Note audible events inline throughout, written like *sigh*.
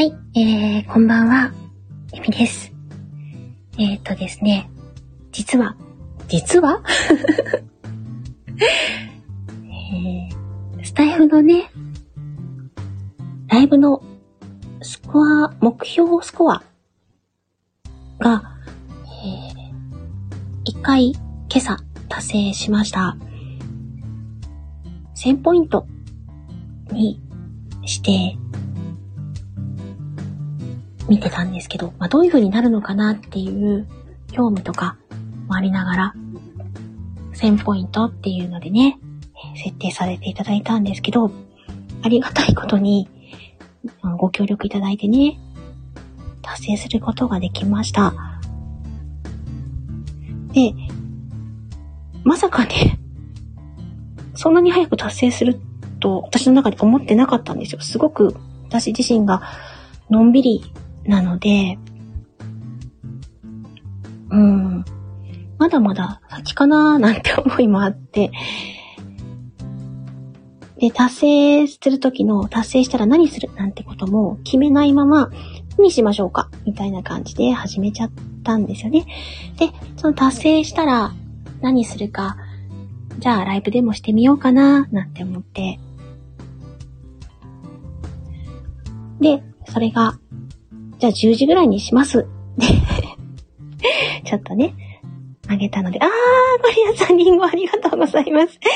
はい、えー、こんばんは、ゆみです。えっ、ー、とですね、実は、実は？*laughs* えー、スタイフのね、ライブのスコア、目標スコアが、えー、一回今朝達成しました。1000ポイントにして見てたんですけど、まあ、どういう風になるのかなっていう興味とかもありながら、1000ポイントっていうのでね、設定されていただいたんですけど、ありがたいことに、ご協力いただいてね、達成することができました。で、まさかね、そんなに早く達成すると私の中で思ってなかったんですよ。すごく私自身がのんびりなので、うん、まだまだ先かなーなんて思いもあって、で、達成するときの達成したら何するなんてことも決めないまま、何しましょうかみたいな感じで始めちゃったんですよね。で、その達成したら何するか、じゃあライブでもしてみようかななんて思って。で、それがじゃあ10時ぐらいにします。*laughs* ちょっとね、あげたので、あー、ゴリアさん、リンゴありがとうございます。*laughs*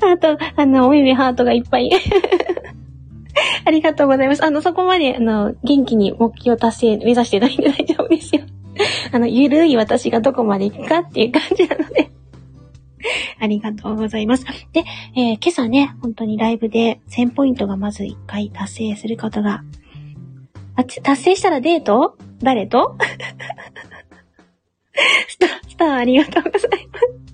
あと、あの、お耳ハートがいっぱい。*laughs* ありがとうございます。あの、そこまで、あの、元気に目標達成目指してないんで大丈夫ですよ。あの、ゆるい私がどこまで行くかっていう感じなので。ありがとうございます。で、えー、今朝ね、本当にライブで1000ポイントがまず1回達成することが、あ、達成したらデート？誰と？*laughs* スター、スターありがとうございます。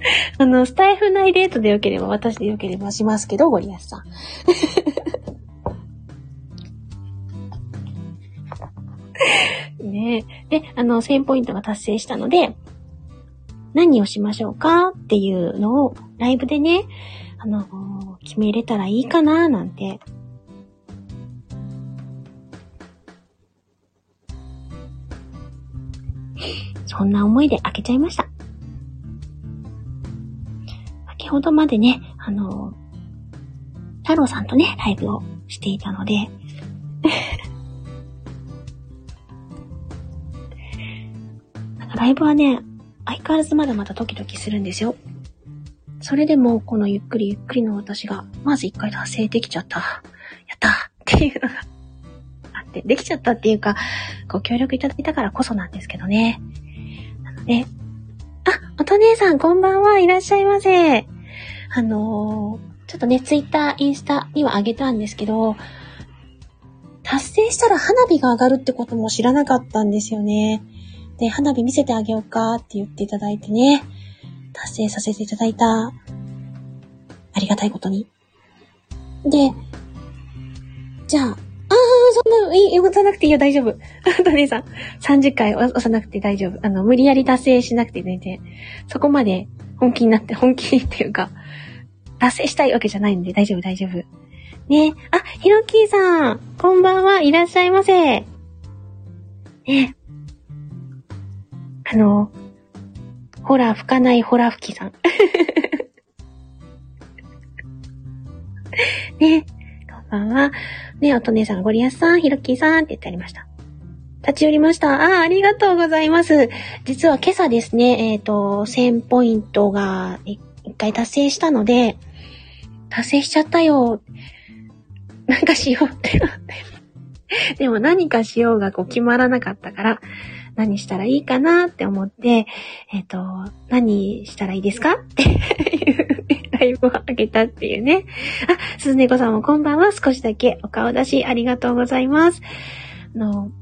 *laughs* あの、スタイフ内デートでよければ、私でよければしますけど、ゴリアスさん。*laughs* ねえで、あの、1000ポイントが達成したので、何をしましょうかっていうのをライブでね、あの、決めれたらいいかななんて。そんな思いで開けちゃいました。先ほどまでね、あの、太郎さんとね、ライブをしていたので *laughs* ライブはね、相変わらずまだまだドキドキするんですよ。それでも、このゆっくりゆっくりの私が、まず一回達成できちゃった。やったっていうのがあって、できちゃったっていうか、ご協力いただいたからこそなんですけどね。なので、あ、おと姉さんこんばんはいらっしゃいませ。あのー、ちょっとね、ツイッター、インスタにはあげたんですけど、達成したら花火が上がるってことも知らなかったんですよね。で、花火見せてあげようかって言っていただいてね、達成させていただいた、ありがたいことに。で、じゃあ、ああ、そんな、いい、押さなくていいよ、大丈夫。あと姉さん、30回押さなくて大丈夫。あの、無理やり達成しなくて全然、そこまで本気になって、本気っていうか、達成したいわけじゃないんで、大丈夫、大丈夫。ねあ、ひろきーさん、こんばんは、いらっしゃいませ。ねあの、ホラ吹かないホラ吹きさん。*laughs* ね、こんばんは。ね、おとねさん、ゴリアスさん、ヒロキーさんって言ってありました。立ち寄りました。ああ、りがとうございます。実は今朝ですね、えっ、ー、と、1000ポイントが一回達成したので、達成しちゃったよ。なんかしようってなって。でも何かしようがこう決まらなかったから、何したらいいかなって思って、えっ、ー、と、何したらいいですか？*laughs* っていうライブをあげたっていうね。あ、すずねこさんもこんばんは。少しだけお顔出しありがとうございます。あの、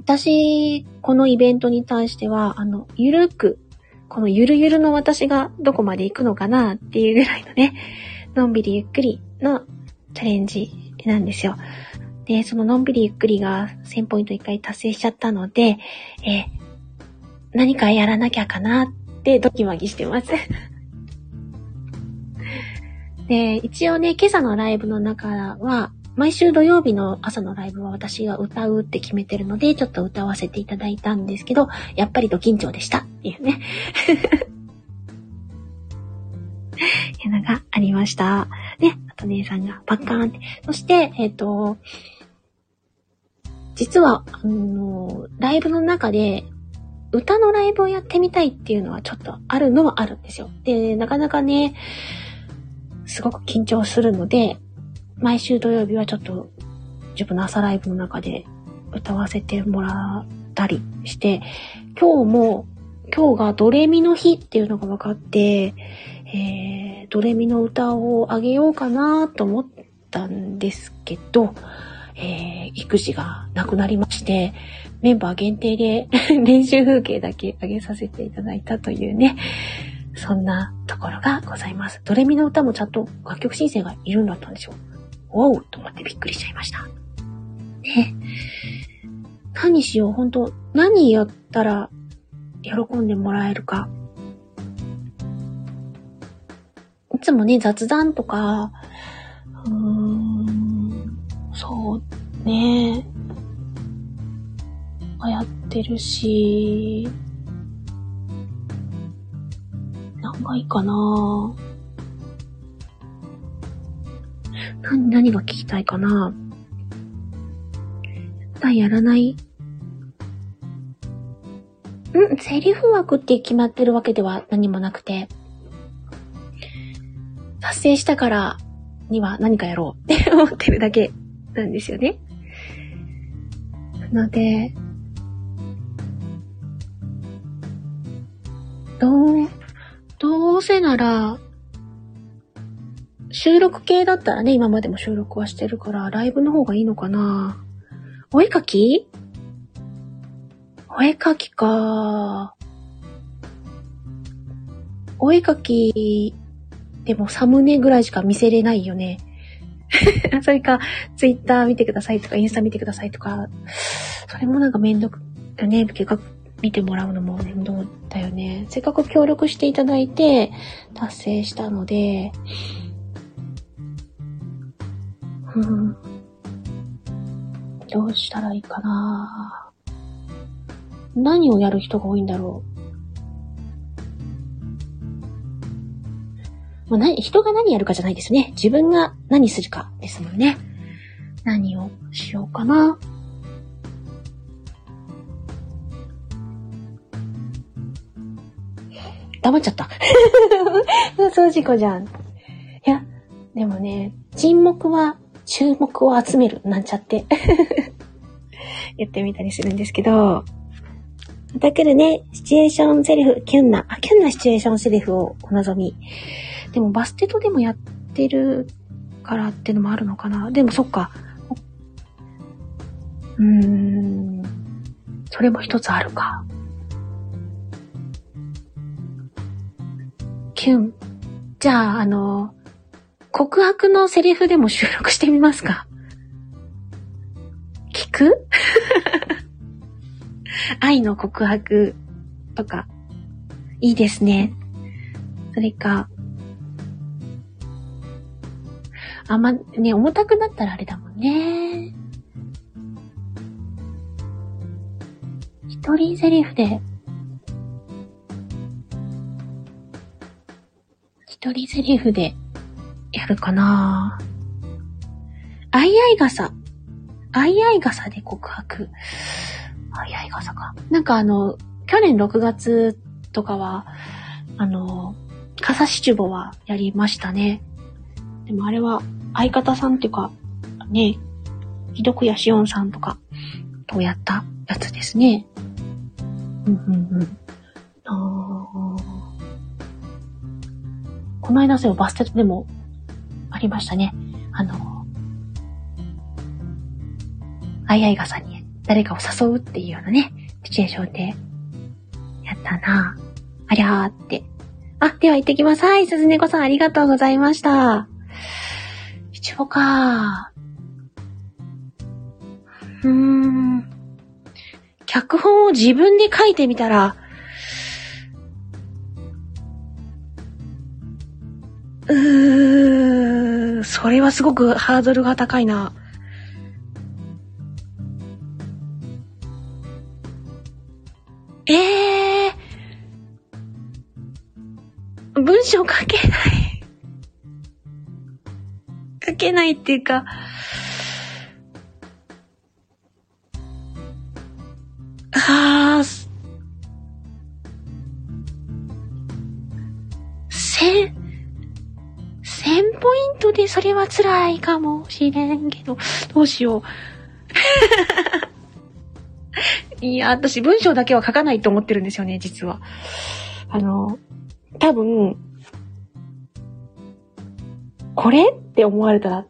私、このイベントに対しては、あの、ゆるく、このゆるゆるの私がどこまで行くのかなっていうぐらいのね、のんびりゆっくりのチャレンジなんですよ。で、そののんびりゆっくりが1000ポイント1回達成しちゃったので、え何かやらなきゃかなってドキマギしてます。*laughs* で、一応ね、今朝のライブの中は、毎週土曜日の朝のライブは私が歌うって決めてるので、ちょっと歌わせていただいたんですけど、やっぱりド緊張でしたっていうね。*laughs* いうのがありました。ね、あと姉さんがパッカーンって。そして、えっ、ー、と、実は、あの、ライブの中で、歌のライブをやってみたいっていうのはちょっとあるのはあるんですよ。で、なかなかね、すごく緊張するので、毎週土曜日はちょっと自分の朝ライブの中で歌わせてもらったりして、今日も、今日がドレミの日っていうのが分かって、えー、ドレミの歌をあげようかなと思ったんですけど、えー、育児がなくなりまして、メンバー限定で *laughs* 練習風景だけあげさせていただいたというね、そんなところがございます。ドレミの歌もちゃんと楽曲申請がいるんだったんですよ。おうと思ってびっくりしちゃいました。ね。何しよう、本当何やったら喜んでもらえるか。いつもね、雑談とか、ね。流行ってるし、何がいいかな。何、何が聞きたいかな。普段やらない？んセリフ枠って決まってるわけでは何もなくて、達成したからには何かやろうって思ってるだけなんですよね。ので、どう、どうせなら、収録系だったらね、今までも収録はしてるから、ライブの方がいいのかなお絵かき？お絵かきか。お絵かき、でもサムネぐらいしか見せれないよね。*laughs* それか、ツイッター見てくださいとか、インスタ見てくださいとか、それもなんかめんどく、ね、計画見てもらうのも面倒だよね。せっかく協力していただいて、達成したので、うん。どうしたらいいかな何をやる人が多いんだろう。もう何、人が何やるかじゃないですね。自分が何するかですもんね。何をしようかな。黙っちゃった。*laughs* そう事故じゃん。いや、でもね、沈黙は注目を集める、なんちゃって *laughs* 言ってみたりするんですけど、だけどね、シチュエーションセリフ、キュンな、あ、キュンなシチュエーションセリフをお望み。でもバステトでもやってるからってのもあるのかな。でもそっか。うーん。それも一つあるか。キュン。じゃあ、あの、告白のセリフでも収録してみますか *laughs* 聞く？*laughs* 愛の告白とか、いいですね。それか、あんま、ね、重たくなったらあれだもんね。一人セリフで、一人セリフで、やるかなあいあい傘。あいあい傘で告白。あいあい傘か。なんかあの、去年6月とかは、あの、傘七五はやりましたね。でもあれは相方さんっていうか、ね、ひどくやしおんさんとかとやったやつですね。うんうんうん。あこの間そうバステトでもありましたね。あの、あいあい傘に誰かを誘うっていうようなね、シチュエーションで、やったなありゃーって。あ、では行ってきます。はい、鈴猫さんありがとうございました。一応かうーん。脚本を自分で書いてみたら、うーそれはすごくハードルが高いな。ええー、文章書けない。書けないっていうか、はあ、千、千ポイントでそれは辛いかもしれんけど、どうしよう。*laughs* いや、私文章だけは書かないと思ってるんですよね、実は。あの、多分、これって思われたら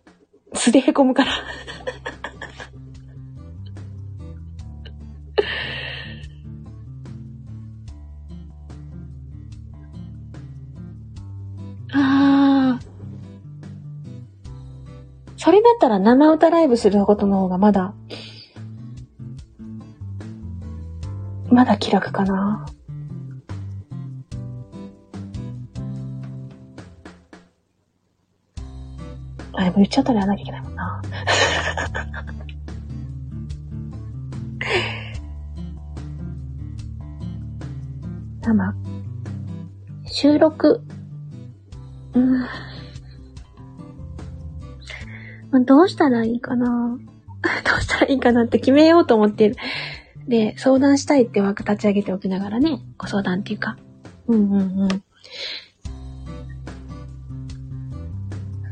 素で凹むから *laughs* ああ。それだったら生歌ライブすることの方がまだまだ気楽かな。あ、でも言っちゃったらやらなきゃいけないもんな。*laughs* 生。収録。うん。どうしたらいいかな *laughs* どうしたらいいかなって決めようと思ってる。で、相談したいって枠立ち上げておきながらね、ご相談っていうか。うんうんうん。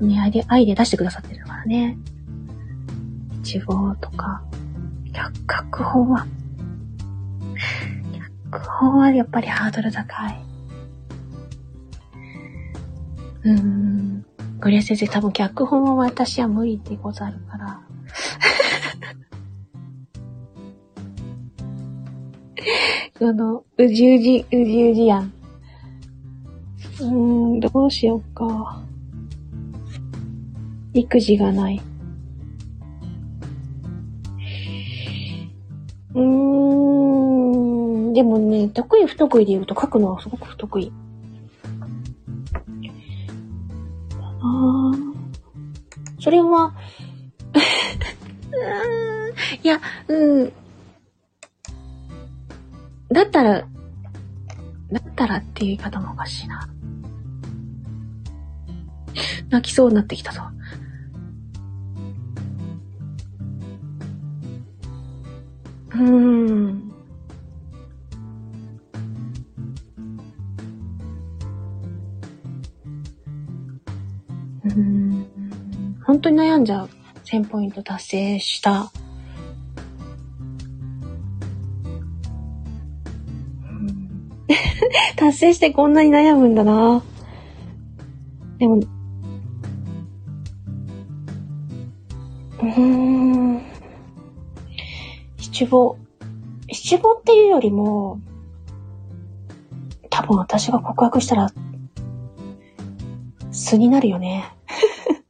ね、愛で、愛で出してくださってるからね。一望とか、脚本は、脚本はやっぱりハードル高い。うーん。ゴリア先生多分脚本は私は無理でござるから。*laughs* その、うじうじ、うじうじやん。うーん、どうしようか。育児がない。うーん、でもね、得意不得意で言うと書くのはすごく不得意。ああ。それは *laughs* いや、うん、だったら、だったらっていう言い方もおかしいな。泣きそうになってきたぞ。うん。うん。本当に悩んじゃう。1000ポイント達成した *laughs* 達成してこんなに悩むんだな。でも、うーん。七五。七五っていうよりも、多分私が告白したら、素になるよね。*laughs*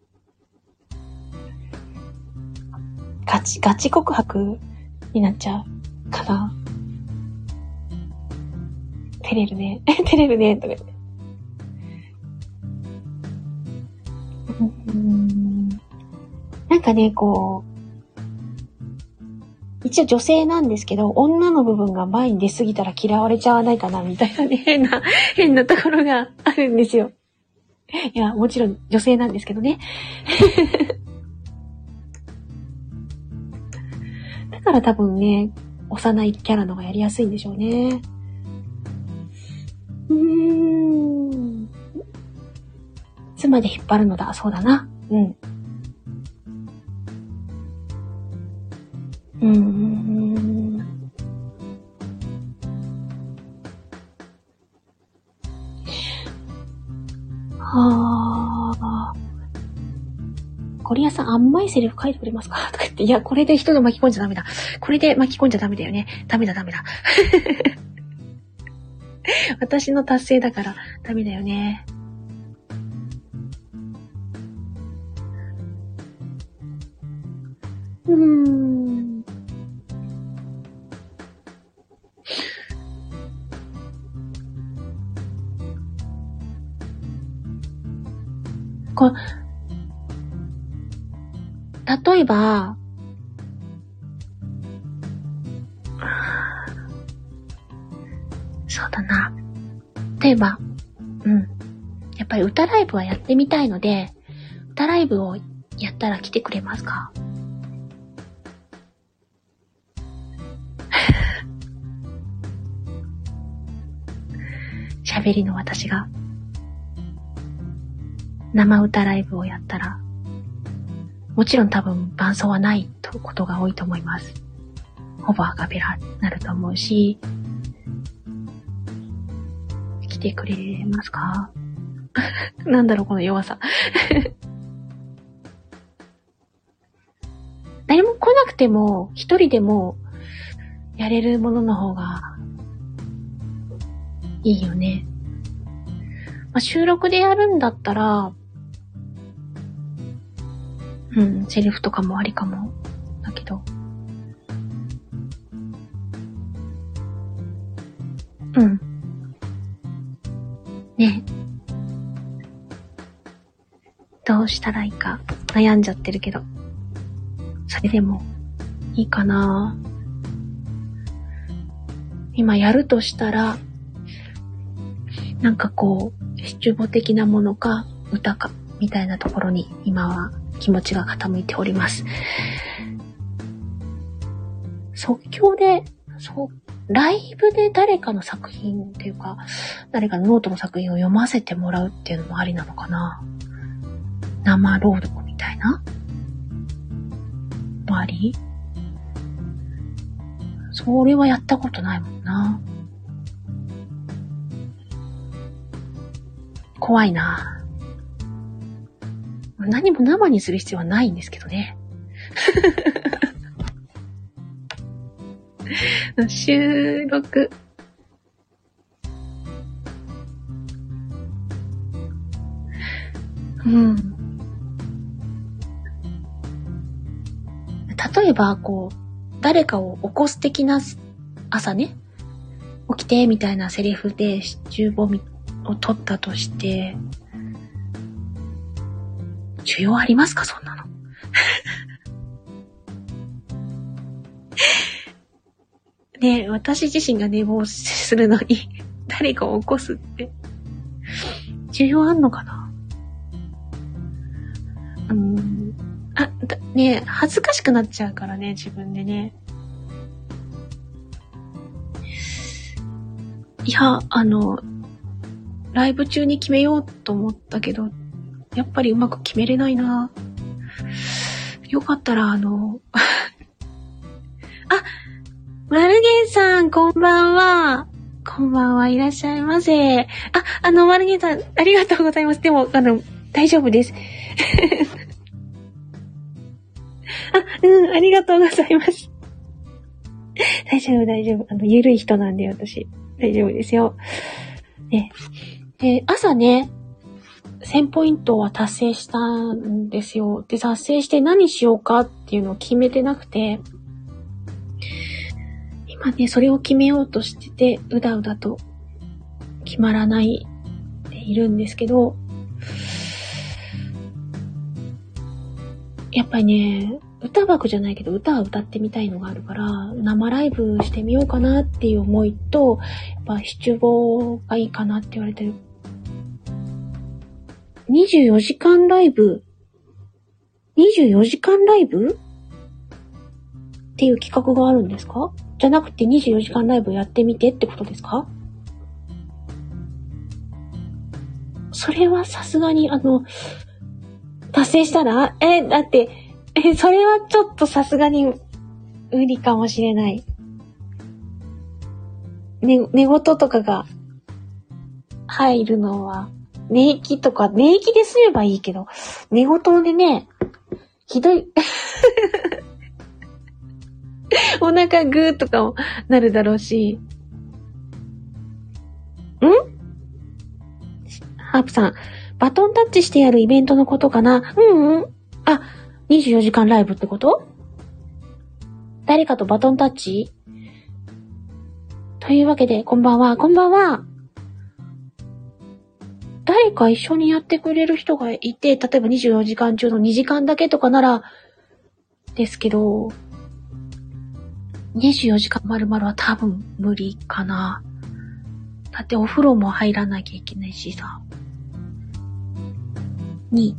ガチ、ガチ告白になっちゃうかな。照れるね。*laughs* 照れるね。とか言って。うん。なんかね、こう、一応女性なんですけど、女の部分が前に出すぎたら嫌われちゃわないかな、みたいなね、*laughs* 変な、変なところがあるんですよ。いや、もちろん女性なんですけどね。*laughs* だから多分ね、幼いキャラのがやりやすいんでしょうね。うーん。いつまで引っ張るのだ。そうだな。うん。うーん。はあ。ゴリアさん、甘いセリフ書いてくれますか？*laughs* とか言って、いや、これで人の巻き込んじゃダメだ。これで巻き込んじゃダメだよね。ダメだ、ダメだ。*laughs* 私の達成だからダメだよね。うん。えば、そうだな。例えば、うん。やっぱり歌ライブはやってみたいので、歌ライブをやったら来てくれますか？*laughs* 喋りの私が生歌ライブをやったら、もちろん多分伴奏はないとことが多いと思います。ほぼアカペラになると思うし、来てくれますか？*laughs* なんだろう、この弱さ *laughs* 誰も来なくても、一人でも、やれるものの方が、いいよね。まあ、収録でやるんだったら、うん、セリフとかもありかも。だけど。うん。ねどうしたらいいか悩んじゃってるけど。それでもいいかな今やるとしたら、なんかこう、七五的なものか歌かみたいなところに今は気持ちが傾いております。即興で、そう、ライブで誰かの作品っていうか、誰かのノートの作品を読ませてもらうっていうのもありなのかな生朗読みたいな？もあり？それはやったことないもんな。怖いな。何も生にする必要はないんですけどね。*laughs* 収録。うん。例えば、こう、誰かを起こす的な朝ね、起きて、みたいなセリフで、15を取ったとして、需要ありますか？そんなの。*laughs* ね私自身が寝坊するのに、*laughs* 誰かを起こすって、需要あんのかな？うん。あ、だね恥ずかしくなっちゃうからね、自分でね。いや、あの、ライブ中に決めようと思ったけど、やっぱりうまく決めれないな。よかったら、あの、*laughs* あ、マルゲンさん、こんばんは。こんばんはいらっしゃいませ。あ、あの、マルゲンさん、ありがとうございます。でも、あの、大丈夫です。*laughs* あ、うん、ありがとうございます。大丈夫、大丈夫。あの、ゆるい人なんで、私。大丈夫ですよ。ね。で、朝ね、1000ポイントは達成したんですよ。で、達成して何しようかっていうのを決めてなくて、今ね、それを決めようとしてて、うだうだと決まらないでいるんですけど、やっぱりね、歌枠じゃないけど歌は歌ってみたいのがあるから、生ライブしてみようかなっていう思いと、やっぱ七五がいいかなって言われてる24時間ライブ ?24 時間ライブ？っていう企画があるんですか？じゃなくて24時間ライブやってみてってことですか？それはさすがに、あの、達成したら？え、だって、え、それはちょっとさすがに無理かもしれない。ね、寝言とかが入るのは。寝息とか、寝息で済めばいいけど、寝言でね、ひどい *laughs* お腹グーとかもなるだろうし。ん？ハープさん、バトンタッチしてやるイベントのことかな？うんうん。あ、24時間ライブってこと？誰かとバトンタッチ？というわけで、こんばんは、こんばんは。誰か一緒にやってくれる人がいて、例えば24時間中の2時間だけとかなら、ですけど、24時間丸々は多分無理かな。だってお風呂も入らなきゃいけないしさ。2、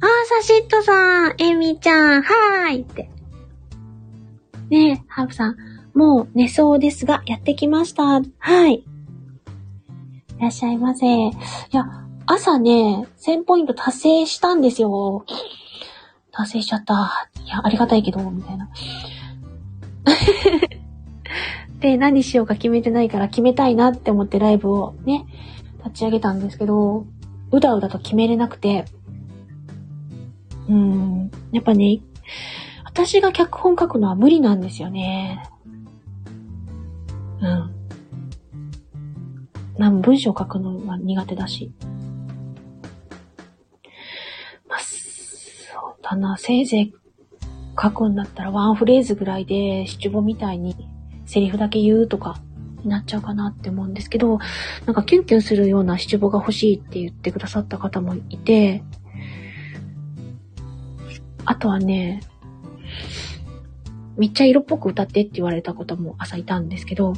あー、サシットさん、エミちゃん、はーいって。ねえ、ハーブさん、もう寝そうですが、やってきました。はい。いらっしゃいませ。いや、朝ね、1000ポイント達成したんですよ。達成しちゃった。いや、ありがたいけど、みたいな。*laughs* で、何しようか決めてないから決めたいなって思ってライブをね、立ち上げたんですけど、うだうだと決めれなくて、うん。やっぱね、私が脚本書くのは無理なんですよね。うん。なん文章書くのは苦手だし。まあ、そうだな。せいぜい書くんだったらワンフレーズぐらいで七五みたいにセリフだけ言うとかになっちゃうかなって思うんですけど、なんかキュンキュンするような七五が欲しいって言ってくださった方もいて、あとはね、めっちゃ色っぽく歌ってって言われたことも朝いたんですけど、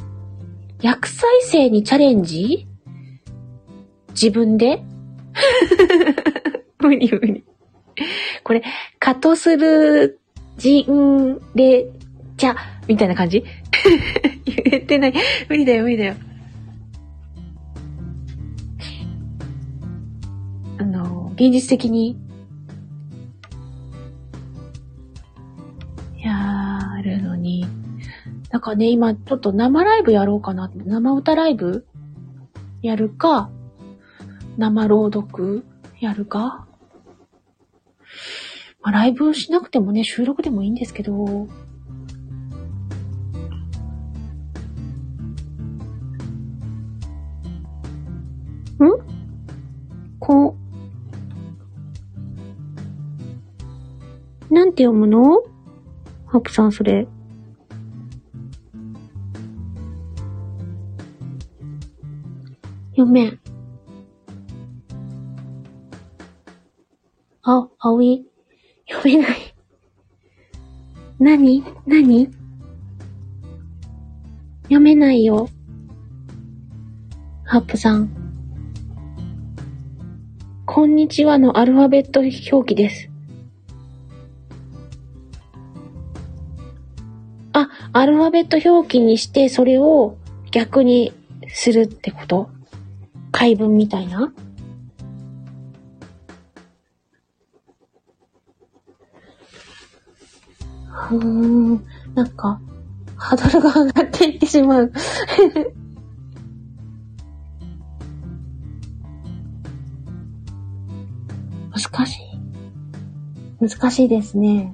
逆再生にチャレンジ？自分で？*laughs* 無理無理。これ、カトする人で、じゃ、みたいな感じ？*laughs* 言えてない。無理だよ、無理だよ。あの、現実的に？やるのに。なんかね、今ちょっと生ライブやろうかなって。生歌ライブ？やるか、生朗読？やるか？まあ、ライブしなくてもね、収録でもいいんですけど、ん？こう、なんて読むの？ハプさん、それ。読めん。あ、あおい読めない。なになに読めないよ。ハップさん。こんにちはのアルファベット表記です。あ、アルファベット表記にして、それを逆にするってこと？解文みたいな？ふーん、なんか、ハードルが上がっていってしまう *laughs* 難しい。難しいですね。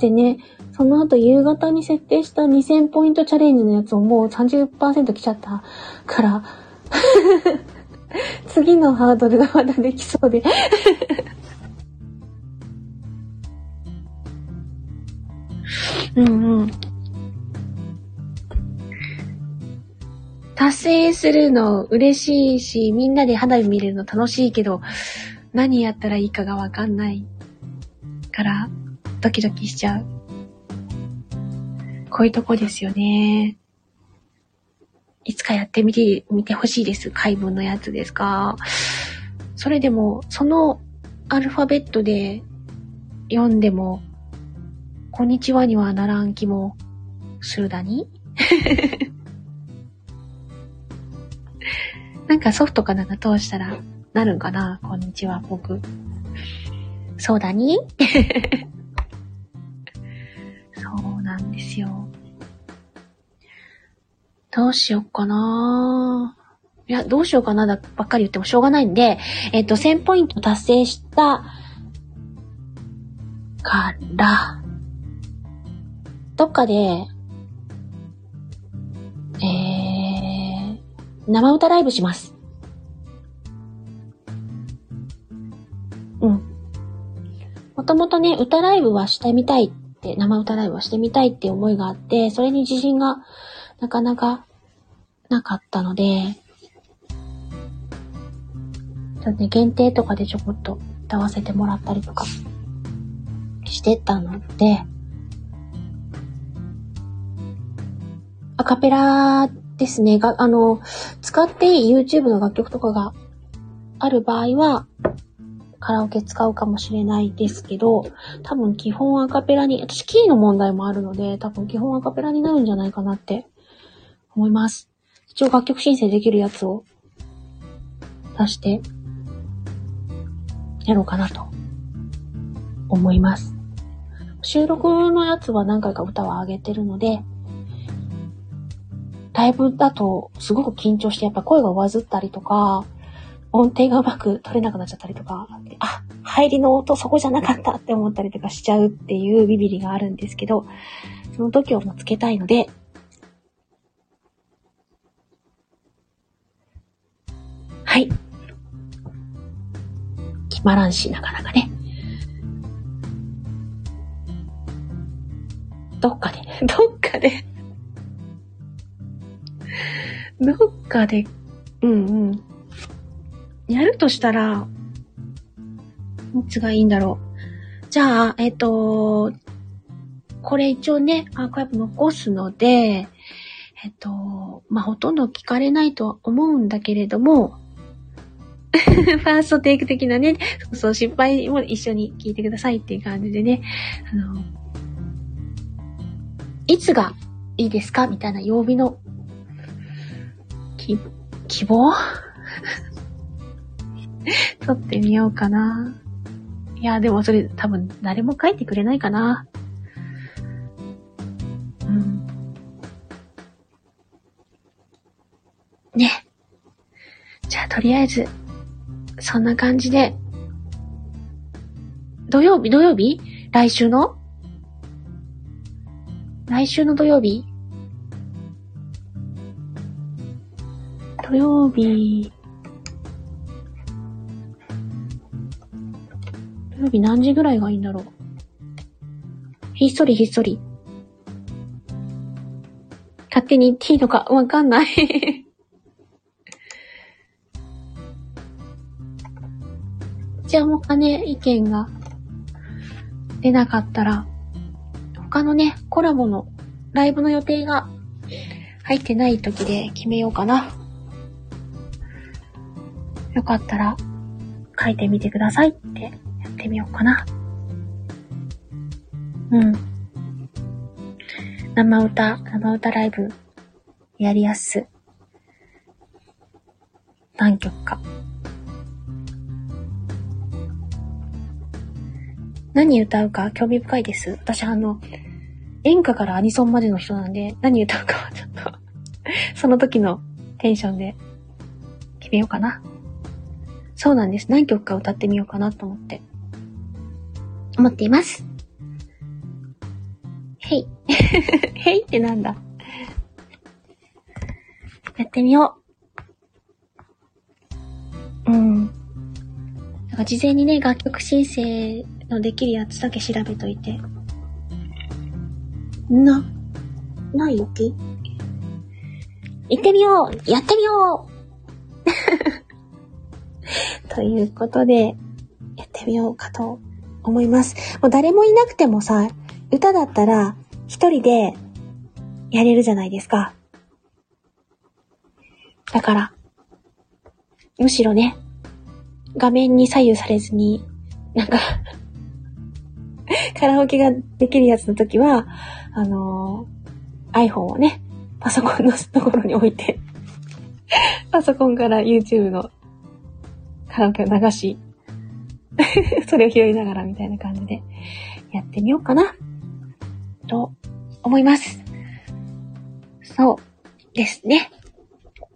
ってね、その後夕方に設定した2000ポイントチャレンジのやつをもう30%来ちゃったから、*laughs* 次のハードルがまだできそうで *laughs* うんうん。達成するの嬉しいし、みんなで花火見るの楽しいけど、何やったらいいかがわかんないから、ドキドキしちゃう。こういうとこですよね。いつかやってみて、みてほしいです。解文のやつですか。それでも、そのアルファベットで読んでも、こんにちはにはならん気もするだに？*laughs* なんかソフトかなんか通したらなるんかな？こんにちは、僕。そうだに？*laughs* そうなんですよ。どうしよっかないや、どうしようかなだばっかり言ってもしょうがないんで、えっ、と、1000ポイント達成したから、どっかで、えー、生歌ライブします。うん。もともとね、歌ライブはしてみたい、生歌ライブはしてみたいって思いがあって、それに自信がなかなかなかったので、ちょっとね、限定とかでちょこっと歌わせてもらったりとかしてたので、アカペラですね。が、あの、使っていい YouTube の楽曲とかがある場合は、カラオケ使うかもしれないですけど、多分基本アカペラに、私キーの問題もあるので、多分基本アカペラになるんじゃないかなって思います。一応楽曲申請できるやつを出して、やろうかなと思います。収録のやつは何回か歌は上げてるので、ライブだとすごく緊張してやっぱ声がわずったりとか、音程がうまく取れなくなっちゃったりとか、あ、入りの音そこじゃなかったって思ったりとかしちゃうっていうビビリがあるんですけど、その時をもつけたいので、はい。決まらんし、なかなかね。どっかで、*laughs* どっかでどっかで、うんうん。やるとしたら、いつがいいんだろう？じゃあ、えっ、と、これ一応ね、アーカイブ残すので、えっと、まあ、ほとんど聞かれないとは思うんだけれども、*laughs* ファーストテイク的なね、そうそう、失敗も一緒に聞いてくださいっていう感じでね、あの、いつがいいですか？みたいな曜日の、き、希望？撮ってみようかな。いや、でもそれ多分誰も書いてくれないかな。うん。ね。じゃあとりあえず、そんな感じで、土曜日？土曜日？来週の？来週の土曜日？土曜日、曜日何時ぐらいがいいんだろうひっそりひっそり。勝手に言っていいのかわかんない *laughs* じゃあ他ね、意見が出なかったら、他のね、コラボのライブの予定が入ってない時で決めようかな。よかったら書いてみてくださいってってみようかな。うん。生歌、生歌ライブやりやす。何曲か。何歌うか興味深いです。私あの、演歌からアニソンまでの人なんで、何歌うかは *laughs* ちょっとその時のテンションで決めようかな。そうなんです。何曲か歌ってみようかなと思って、思っています。へい。*laughs* へいってなんだ？やってみよう。うん。なんか事前にね、楽曲申請のできるやつだけ調べといて。な、ないよき行ってみようやってみよう *laughs* ということで、やってみようかと思います。もう誰もいなくてもさ、歌だったら一人でやれるじゃないですか。だから、むしろね、画面に左右されずに、なんかカラオケができるやつの時は、あのー、iPhone をね、パソコンのところに置いてパソコンから YouTube のカラオケを流し *laughs* それを拾いながらみたいな感じでやってみようかな、と思います。そうですね。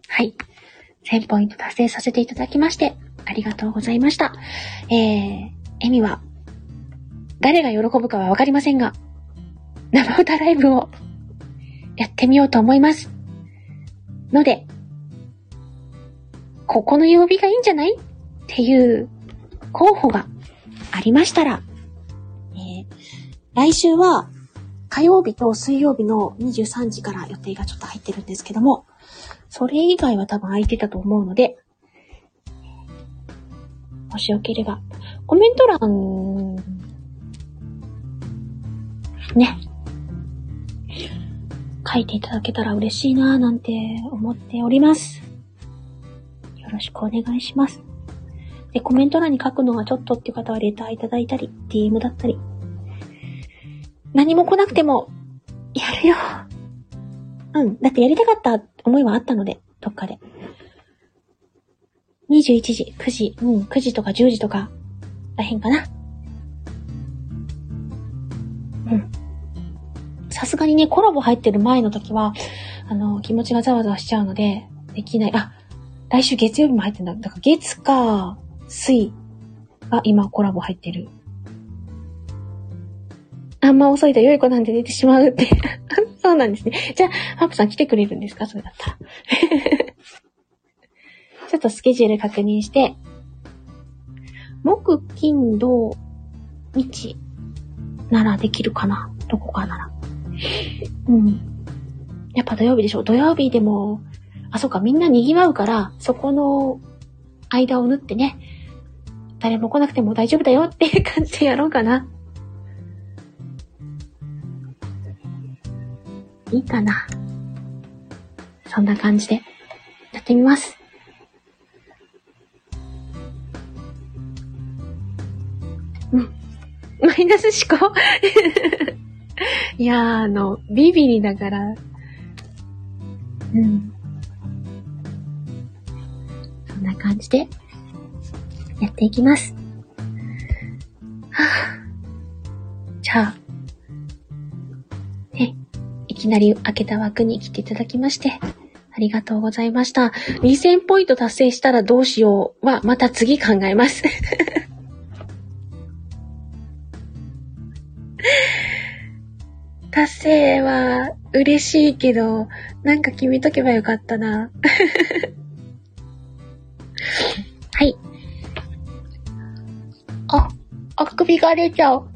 はい。1000ポイント達成させていただきまして、ありがとうございました。えー、エミは誰が喜ぶかはわかりませんが、生歌ライブをやってみようと思います。ので、ここの曜日がいいんじゃない？っていう候補がありましたら、えー、来週は火曜日と水曜日の23時から予定がちょっと入ってるんですけども、それ以外は多分空いてたと思うので、もしよければ、コメント欄、ね、書いていただけたら嬉しいなぁなんて思っております。よろしくお願いします。で、コメント欄に書くのがちょっとっていう方はレターいただいたり、DM だったり。何も来なくても、やるよ。うん。だってやりたかった思いはあったので、どっかで。21時、9時、うん、9時とか10時とか、らへんかな。うん。さすがにね、コラボ入ってる前の時は、あの、気持ちがざわざわしちゃうので、できない。あ、来週月曜日も入ってんだ。だから月か、水が今コラボ入ってる。あんま遅いと良い子なんで出てしまうって *laughs* そうなんですね。じゃあ、ハープさん来てくれるんですか？それだったら。*laughs* ちょっとスケジュール確認して、木、金、土、日ならできるかな？どこかなら。うん。やっぱ土曜日でしょ？土曜日でも、あ、そうか、みんな賑わうから、そこの間を縫ってね、誰も来なくても大丈夫だよっていう感じでやろうかな。いいかな。そんな感じで、やってみます。うん。マイナス思考？*laughs* いやー、あの、ビビリだから、うん。そんな感じで、やっていきます。はぁ。じゃあ、ね、いきなり開けた枠に来ていただきまして、ありがとうございました。2000ポイント達成したらどうしようは、また次考えます。*laughs* 達成は嬉しいけど、なんか決めとけばよかったな。*laughs* はい。あ、あくびが出ちゃう。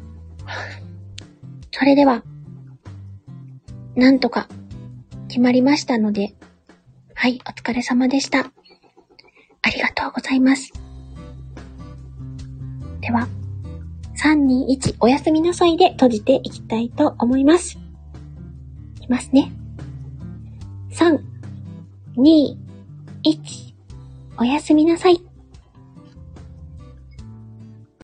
*laughs* それでは、なんとか決まりましたので、はい、お疲れ様でした。ありがとうございます。では、3、2、1、おやすみなさいで閉じていきたいと思います。いきますね。3、2、1、おやすみなさい。